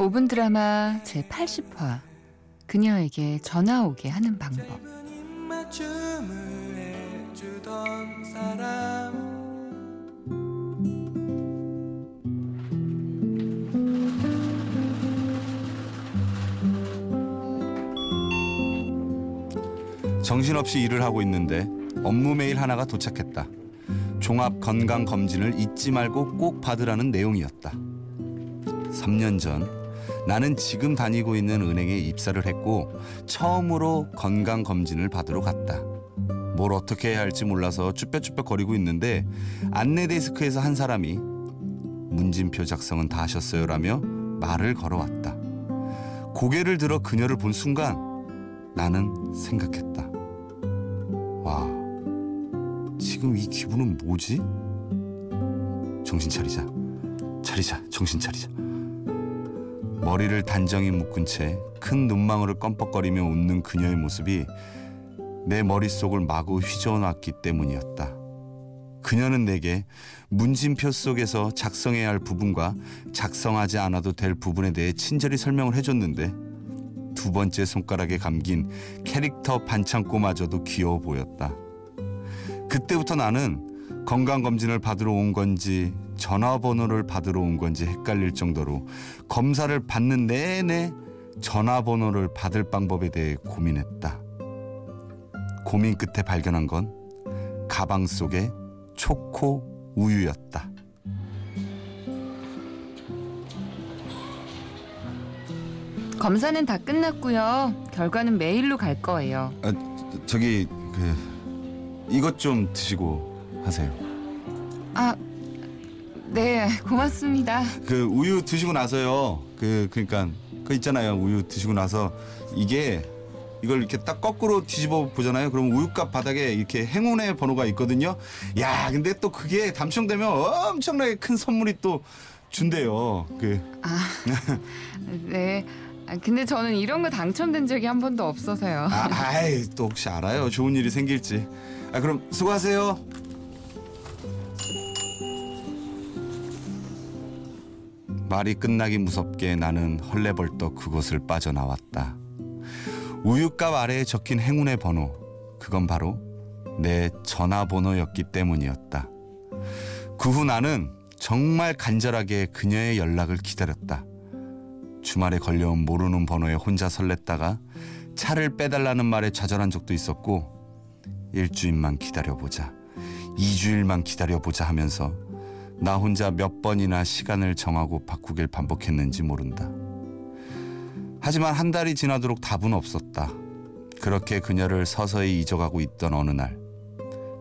5분 드라마 제 80화 그녀에게 전화 오게 하는 방법 정신없이 일을 하고 있는데 업무 메일 하나가 도착했다. 종합 건강 검진을 잊지 말고 꼭 받으라는 내용이었다. 3년 전 나는 지금 다니고 있는 은행에 입사를 했고 처음으로 건강 검진을 받으러 갔다. 뭘 어떻게 해야 할지 몰라서 쭈뼛쭈뼛 거리고 있는데 안내 데스크에서 한 사람이 문진표 작성은 다 하셨어요라며 말을 걸어왔다. 고개를 들어 그녀를 본 순간 나는 생각했다. 와, 지금 이 기분은 뭐지? 정신 차리자. 차리자. 정신 차리자. 머리를 단정히 묶은 채 큰 눈망울을 껌뻑거리며 웃는 그녀의 모습이 내 머릿속을 마구 휘저어놨기 때문이었다. 그녀는 내게 문진표 속에서 작성해야 할 부분과 작성하지 않아도 될 부분에 대해 친절히 설명을 해줬는데 두 번째 손가락에 감긴 캐릭터 반창고마저도 귀여워 보였다. 그때부터 나는 건강검진을 받으러 온 건지 전화번호를 받으러 온 건지 헷갈릴 정도로 검사를 받는 내내 전화번호를 받을 방법에 대해 고민했다. 고민 끝에 발견한 건 가방 속의 초코 우유였다. 검사는 다 끝났고요. 결과는 메일로 갈 거예요. 아, 저기 그 이것 좀 드시고 하세요. 아, 네, 고맙습니다. 그 우유 드시고 나서요. 그 그러니까 그 있잖아요. 우유 드시고 나서 이게 이걸 이렇게 딱 거꾸로 뒤집어 보잖아요. 그럼 우유값 바닥에 이렇게 행운의 번호가 있거든요. 야, 근데 또 그게 당첨되면 엄청나게 큰 선물이 또 준대요. 그 아, 네. 아, 근데 저는 이런 거 당첨된 적이 한 번도 없어서요. 아, 아이 또 혹시 알아요? 좋은 일이 생길지. 아 그럼 수고하세요. 말이 끝나기 무섭게 나는 헐레벌떡 그곳을 빠져나왔다. 우유값 아래에 적힌 행운의 번호. 그건 바로 내 전화번호였기 때문이었다. 그 후 나는 정말 간절하게 그녀의 연락을 기다렸다. 주말에 걸려온 모르는 번호에 혼자 설렜다가 차를 빼달라는 말에 좌절한 적도 있었고 일주일만 기다려보자. 이주일만 기다려보자 하면서 나 혼자 몇 번이나 시간을 정하고 바꾸길 반복했는지 모른다. 하지만 한 달이 지나도록 답은 없었다. 그렇게 그녀를 서서히 잊어가고 있던 어느 날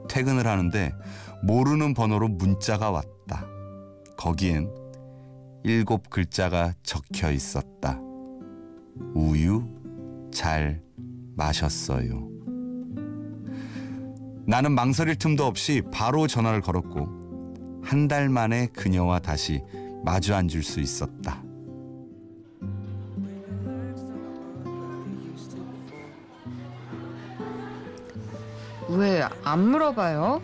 퇴근을 하는데 모르는 번호로 문자가 왔다. 거기엔 일곱 글자가 적혀 있었다. 우유 잘 마셨어요. 나는 망설일 틈도 없이 바로 전화를 걸었고 한 달 만에 그녀와 다시 마주 앉을 수 있었다. 왜 안 물어봐요?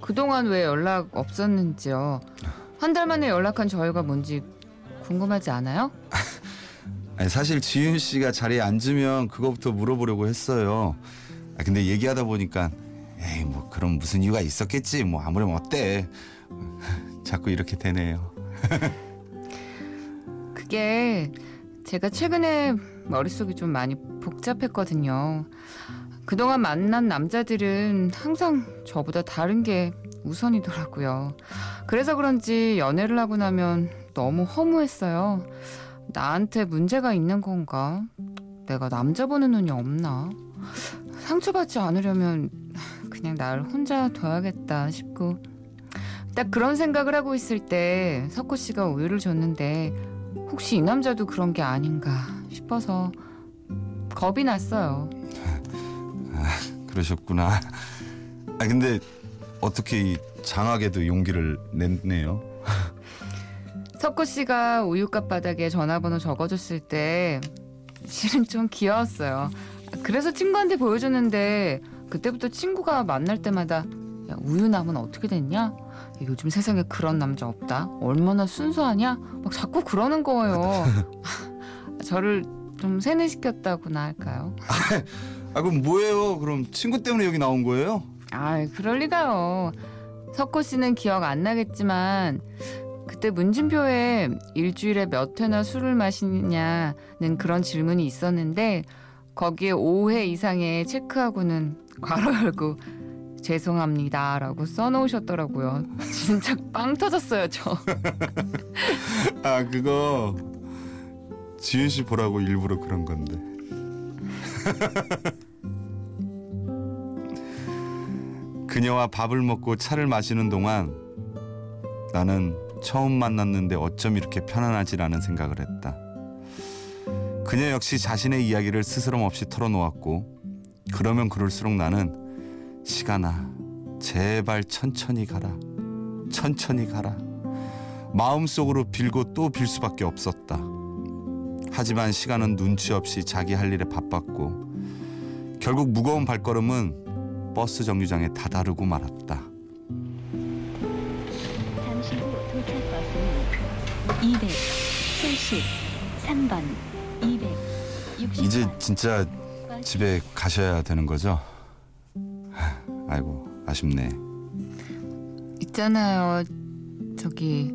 그동안 왜 연락 없었는지요? 한 달 만에 연락한 저희가 뭔지 궁금하지 않아요? 아니, 사실 지윤 씨가 자리에 앉으면 그거부터 물어보려고 했어요. 아, 근데 얘기하다 보니까 에이 뭐 그럼 무슨 이유가 있었겠지. 뭐 아무렴 어때? 자꾸 이렇게 되네요. 그게 제가 최근에 머릿속이 좀 많이 복잡했거든요. 그동안 만난 남자들은 항상 저보다 다른 게 우선이더라고요. 그래서 그런지 연애를 하고 나면 너무 허무했어요. 나한테 문제가 있는 건가? 내가 남자 보는 눈이 없나? 상처받지 않으려면 그냥 나를 혼자 둬야겠다 싶고 딱 그런 생각을 하고 있을 때 석호 씨가 우유를 줬는데 혹시 이 남자도 그런 게 아닌가 싶어서 겁이 났어요. 그러셨구나. 아 근데 어떻게 이 장하게도 용기를 냈네요. 석호 씨가 우유값 바닥에 전화번호 적어줬을 때 실은 좀 귀여웠어요. 그래서 친구한테 보여줬는데 그때부터 친구가 만날 때마다 야, 우유 남은 어떻게 됐냐? 요즘 세상에 그런 남자 없다. 얼마나 순수하냐? 막 자꾸 그러는 거예요. 저를 좀 세뇌시켰다고나 할까요? 아 그럼 뭐예요? 그럼 친구 때문에 여기 나온 거예요? 아, 그럴 리가요. 석호 씨는 기억 안 나겠지만 그때 문진표에 일주일에 몇 회나 술을 마시냐는 그런 질문이 있었는데 거기에 5회 이상의 체크하고는 괄호 열고 죄송합니다라고 써놓으셨더라고요. 진짜 빵 터졌어요, 저. 아 그거 지윤 씨 보라고 일부러 그런 건데. 그녀와 밥을 먹고 차를 마시는 동안 나는 처음 만났는데 어쩜 이렇게 편안하지라는 생각을 했다. 그녀 역시 자신의 이야기를 스스럼 없이 털어놓았고 그러면 그럴수록 나는 시간아 제발 천천히 가라 천천히 가라 마음속으로 빌고 또 빌 수밖에 없었다. 하지만 시간은 눈치 없이 자기 할 일에 바빴고 결국 무거운 발걸음은 버스 정류장에 다다르고 말았다. 잠시 후 도착 버스는 273번, 260번. 이제 진짜 집에 가셔야 되는 거죠? 아이고 아쉽네. 있잖아요. 저기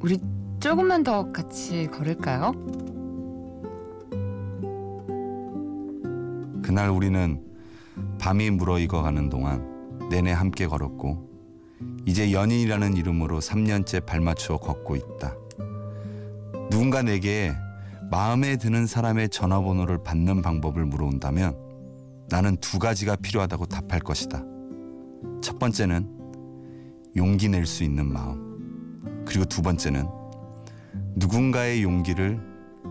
우리 조금만 더 같이 걸을까요? 그날 우리는 밤이 물어익어 가는 동안 내내 함께 걸었고 이제 연인이라는 이름으로 3년째 발맞추어 걷고 있다. 누군가 내게 마음에 드는 사람의 전화번호를 받는 방법을 물어온다면 나는 두 가지가 필요하다고 답할 것이다. 첫 번째는 용기 낼 수 있는 마음. 그리고 두 번째는 누군가의 용기를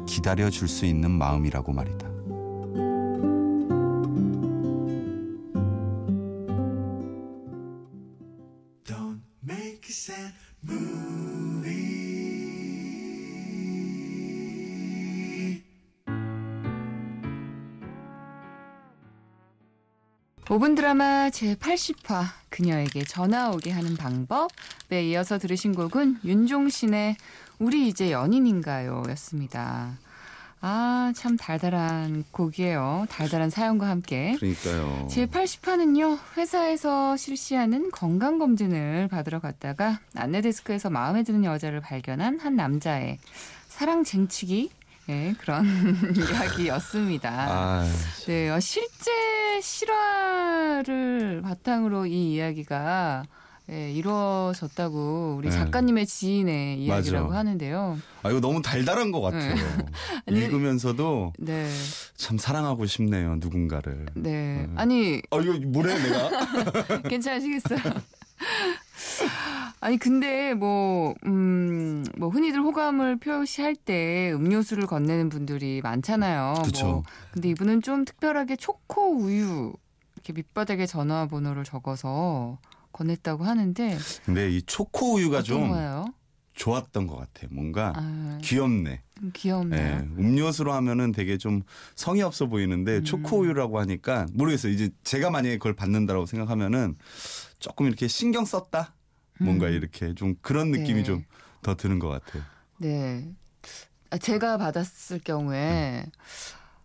기다려 줄 수 있는 마음이라고 말이다. 드라마 제80화 그녀에게 전화 오게 하는 방법에 이어서 들으신 곡은 윤종신의 우리 이제 연인인가요? 였습니다. 아, 참 달달한 곡이에요. 달달한 사연과 함께. 그러니까요. 제80화는요, 회사에서 실시하는 건강검진을 받으러 갔다가 안내데스크에서 마음에 드는 여자를 발견한 한 남자의 사랑 쟁취기, 예, 그런 이야기였습니다. 아, 네, 어, 실제 실화를 바탕으로 이 이야기가 예, 이루어졌다고 우리 네. 작가님의 지인의 이야기라고 맞아. 하는데요. 아 이거 너무 달달한 것 같아요. 아니, 읽으면서도 네, 참 사랑하고 싶네요 누군가를. 네. 음. 아니, 아 이거 뭐래 내가? 괜찮으시겠어요? 아니 근데 뭐 음, 뭐 흔히들 호감을 표시할 때 음료수를 건네는 분들이 많잖아요. 그쵸. 뭐 근데 이분은 좀 특별하게 초코 우유 이렇게 밑바닥에 전화번호를 적어서 건넸다고 하는데 근데 이 초코 우유가 좀 거예요? 좋았던 것 같아. 뭔가 아, 귀엽네. 좀 귀엽네요. 예, 음료수로 하면은 되게 좀 성의 없어 보이는데 음. 초코 우유라고 하니까 모르겠어요. 이제 제가 만약에 그걸 받는다라고 생각하면은 조금 이렇게 신경 썼다. 뭔가 음. 이렇게 좀 그런 느낌이 네. 좀더 드는 것 같아요. 네. 아, 제가 받았을 경우에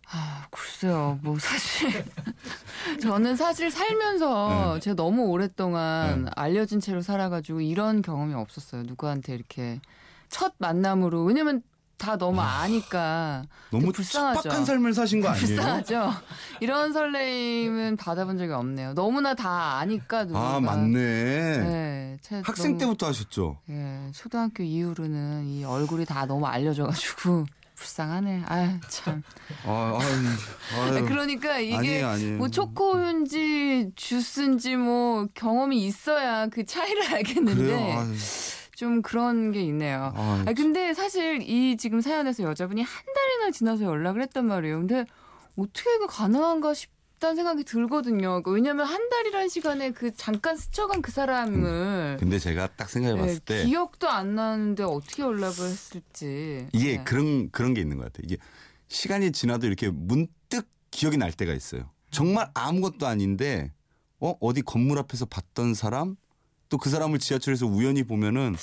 아, 글쎄요. 뭐 사실 저는 사실 살면서 네. 제가 너무 오랫동안 네. 알려진 채로 살아가지고 이런 경험이 없었어요. 누구한테 이렇게 첫 만남으로 왜냐면 다 너무 아 니까 너무 불쌍하죠. 척박한 삶을 사신 거 아니에요? 불쌍하죠. 이런 설레임은 받아본 적이 없네요. 너무나 다 아니까 누군가. 아 맞네. 네, 학생 너무- 때부터 하셨죠? 예, 초등학교 이후로는 이 얼굴이 다 너무 알려져가지고 불쌍하네. 아 참. 아, 아유, 아유. 그러니까 이게 아니에요, 아니에요. 뭐 초코인지 주스인지 뭐 경험이 있어야 그 차이를 알겠는데 그래요? 좀 그런 게 있네요. 아 근데 사실 이 지금 사연에서 여자분이 한 달이나 지나서 연락을 했단 말이에요. 근데 어떻게 이거 가능한가 싶다는 생각이 들거든요. 그러니까 왜냐면 한 달이라는 시간에 그 잠깐 스쳐간 그 사람을 근데 제가 딱 생각해 봤을 예, 때 기억도 안 나는데 어떻게 연락을 했을지. 이게 네. 그런 그런 게 있는 것 같아요. 이게 시간이 지나도 이렇게 문득 기억이 날 때가 있어요. 정말 아무것도 아닌데 어 어디 건물 앞에서 봤던 사람 또 그 사람을 지하철에서 우연히 보면은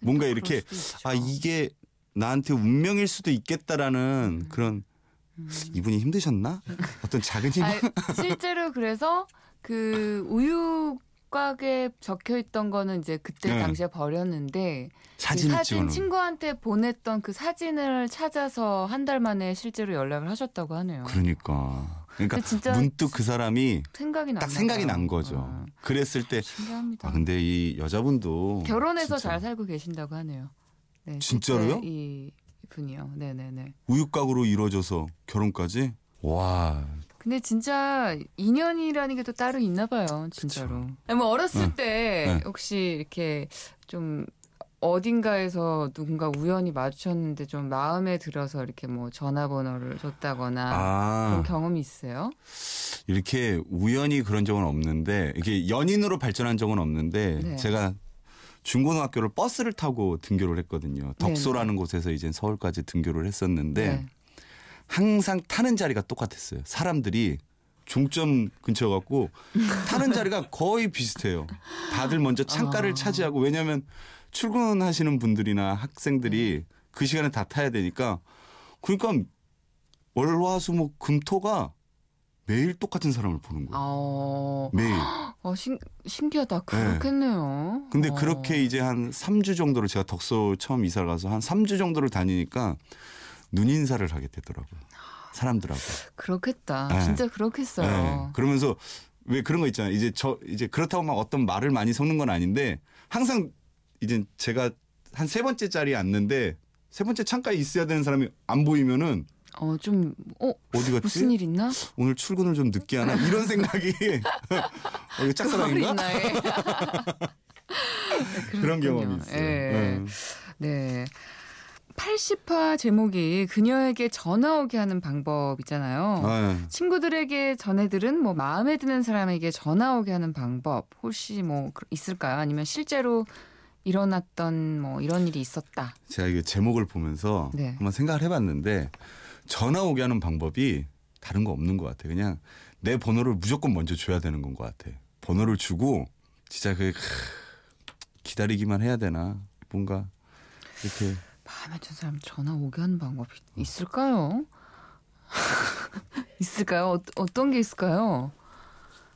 뭔가 또 이렇게. 아 이게 나한테 운명일 수도 있겠다라는 그런 이분이 힘드셨나? 어떤 작은 힘. 아, 실제로 그래서 그 우유 곽에 적혀 있던 거는 이제 그때 네. 당시에 버렸는데 사진 그 사진. 친구한테 보냈던 그 사진을 찾아서 한 달 만에 실제로 연락을 하셨다고 하네요. 그러니까. 그러니까 문득 그 사람이 생각이 나. 딱 생각이 난 거죠. 그랬을 때 신기합니다. 아 근데 이 여자분도 결혼해서 진짜 잘 살고 계신다고 하네요. 네, 진짜로요? 이 분이요. 네네네. 우유곽으로 이루어져서 결혼까지 와 근데 진짜 인연이라는 게 또 따로 있나 봐요, 진짜로. 아니, 뭐 어렸을 응. 때 네. 혹시 이렇게 좀 어딘가에서 누군가 우연히 마주쳤는데 좀 마음에 들어서 이렇게 뭐 전화번호를 줬다거나 아, 그런 경험이 있어요? 이렇게 우연히 그런 적은 없는데 이렇게 연인으로 발전한 적은 없는데 네. 제가 중고등학교를 버스를 타고 등교를 했거든요. 덕소라는 곳에서 이제 서울까지 등교를 했었는데 네. 항상 타는 자리가 똑같았어요. 사람들이 종점 근처 갖고 타는 자리가 거의 비슷해요. 다들 먼저 창가를 아. 차지하고 왜냐하면 출근하시는 분들이나 네. 학생들이 그 시간에 다 타야 되니까 그러니까 월화수목 금토가 매일 똑같은 사람을 보는 거예요. 어, 매일. 어 신, 신기하다. 그렇겠네요. 근데 어. 그렇게 이제 한 3주 정도를 제가 덕소 처음 이사를 가서 한 3주 정도를 다니니까 눈 인사를 하게 되더라고요. 사람들하고. 그렇겠다. 네. 진짜 그렇겠어요. 네. 그러면서 왜 그런 거 있잖아요. 이제 저 이제 그렇다고 막 어떤 말을 많이 섞는 건 아닌데 항상 이제 제가 한 세 번째 자리에 앉는데 세 번째 창가에 있어야 되는 사람이 안 보이면은 어, 좀, 어, 어디 갔지? 무슨 일 있나? 오늘 출근을 좀 늦게 하나 이런 생각이 어, 이거 짝사랑인가? 예. 그런. 경험이 있어요. 예. 네. 네. 80화 제목이 그녀에게 전화 오게 하는 방법이잖아요. 아, 친구들에게 전해들은 뭐 마음에 드는 사람에게 전화 오게 하는 방법 혹시 뭐 그- 있을까요? 아니면 실제로 일어났던 뭐 이런 일이 있었다. 제가 이게 제목을 보면서 네. 한번 생각을 해봤는데 전화 오게 하는 방법이 다른 거 없는 것 같아. 그냥 내 번호를 무조건 먼저 줘야 되는 건 것 같아. 번호를 주고 진짜 그 크, 기다리기만 해야 되나 뭔가 이렇게 마음에 드는 사람 전화 오게 하는 방법이 있을까요? 있을까요? 어, 어떤 게 있을까요?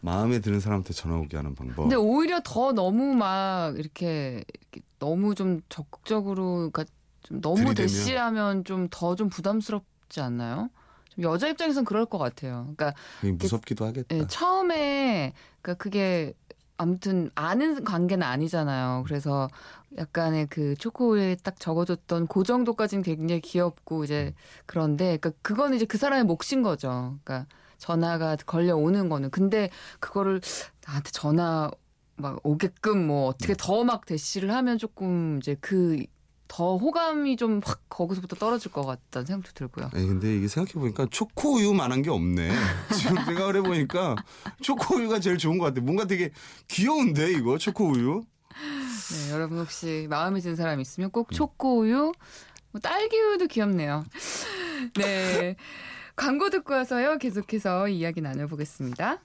마음에 드는 사람한테 전화 오게 하는 방법. 근데 오히려 더 너무 막 이렇게, 이렇게 너무 좀 적극적으로 그러니까 좀 너무? 대시하면 좀더좀 부담스럽지 않나요? 좀 여자 입장에선 그럴 것 같아요. 그러니까 무섭기도 하겠다. 예, 처음에 그러니까 그게 아무튼 아는 관계는 아니잖아요. 그래서 약간의 그 초코우유에 딱 적어줬던 그 정도까지는 굉장히 귀엽고 이제 그런데 그러니까 그거는 이제 그 사람의 몫인 거죠. 그러니까 전화가 걸려 오는 거는 근데 그거를 나한테 전화 막 오게끔 뭐 어떻게 더 막 대시를 하면 조금 이제 그 더 호감이 좀 확 거기서부터 떨어질 것 같다는 생각도 들고요. 아니 근데 이게 생각해 보니까 초코우유만한 게 없네. 지금 생각을 해보니까 초코우유가 제일 좋은 것 같아. 뭔가 되게 귀여운데 이거 초코우유. 네, 여러분 혹시 마음에 드는 사람 있으면 꼭 초코우유, 뭐 딸기우유도 귀엽네요. 네. 광고 듣고 와서요. 계속해서 이야기 나눠보겠습니다.